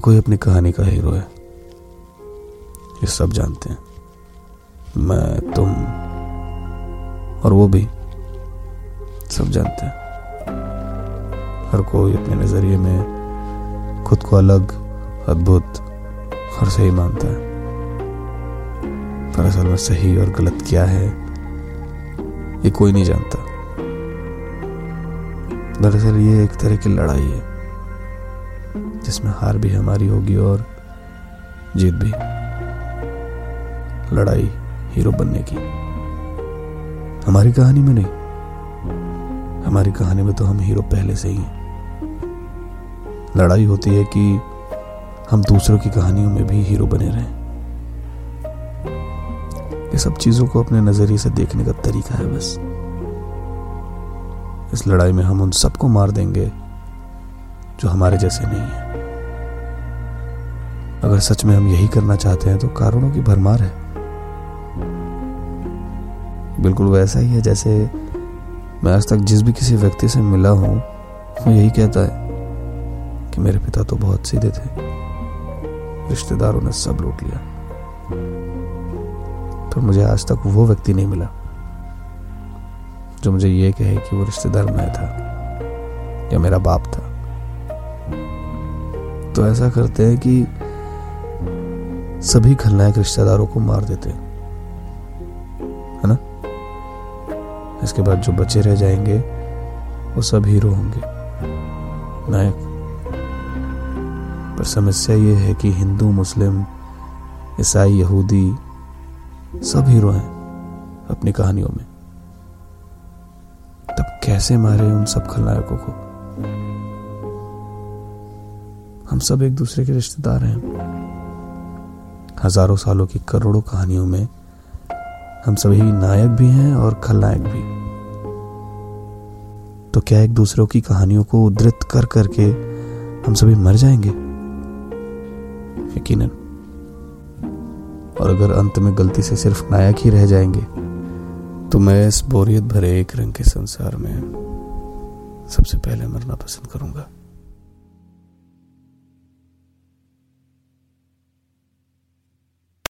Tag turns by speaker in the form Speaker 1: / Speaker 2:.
Speaker 1: कोई अपनी कहानी का हीरो है। ये सब जानते हैं। मैं, तुम और वो भी सब जानते हैं। हर कोई अपने नज़रिए में खुद को अलग, अद्भुत और सही मानता है। पर असल में सही और गलत क्या है, ये कोई नहीं जानता। दरअसल ये एक तरह की लड़ाई है। जिसमें हार भी हमारी होगी और जीत भी। लड़ाई हीरो बनने की। हमारी कहानी में नहीं। हमारी कहानी में तो हम हीरो पहले से ही हैं। लड़ाई होती है कि हम दूसरों की कहानियों में भी हीरो बने रहें। ये सब चीज़ों को अपने नज़रिए से देखने का तरीका है बस। इस लड़ाई में हम उन सबको मार देंगे जो हमारे जैसे नहीं है। अगर सच में हम यही करना चाहते हैं तो कारणों की भरमार है। बिल्कुल वैसा ही है जैसे मैं आज तक जिस भी किसी व्यक्ति से मिला हूँ, वो यही कहता है कि मेरे पिता तो बहुत सीधे थे। रिश्तेदारों ने सब लूट लिया। पर मुझे आज तक वो व्यक्ति नहीं मिला, जो मुझे ये कहे कि वो रिश्तेदार मैं था, या मेरा बाप था। तो ऐसा करते हैं कि सभी खलनायक रिश्तेदारों को मार देते हैं। ना? इसके बाद जो बचे रह जाएँगे, वो सब हीरो होंगे। नायक, पर समस्या ये है कि हिंदू, मुस्लिम, ईसाई, यहूदी सब हीरो हैं अपनी कहानियों में। तब कैसे मारे उन सब खलनायकों को? हम सब एक दूसरे के रिश्तेदार हैं। हज़ारों सालों की करोड़ों कहानियों में हम सभी नायक भी हैं और खलनायक भी। तो क्या एक दूसरों की कहानियों को उद्धृत कर करके हम सभी मर जाएँगे? यकीनन। और अगर अंत में गलती से सिर्फ़ नायक ही रह जाएँगे तो मैं इस बोरियत भरे एक रंग के संसार में सबसे पहले मरना पसंद करूँगा।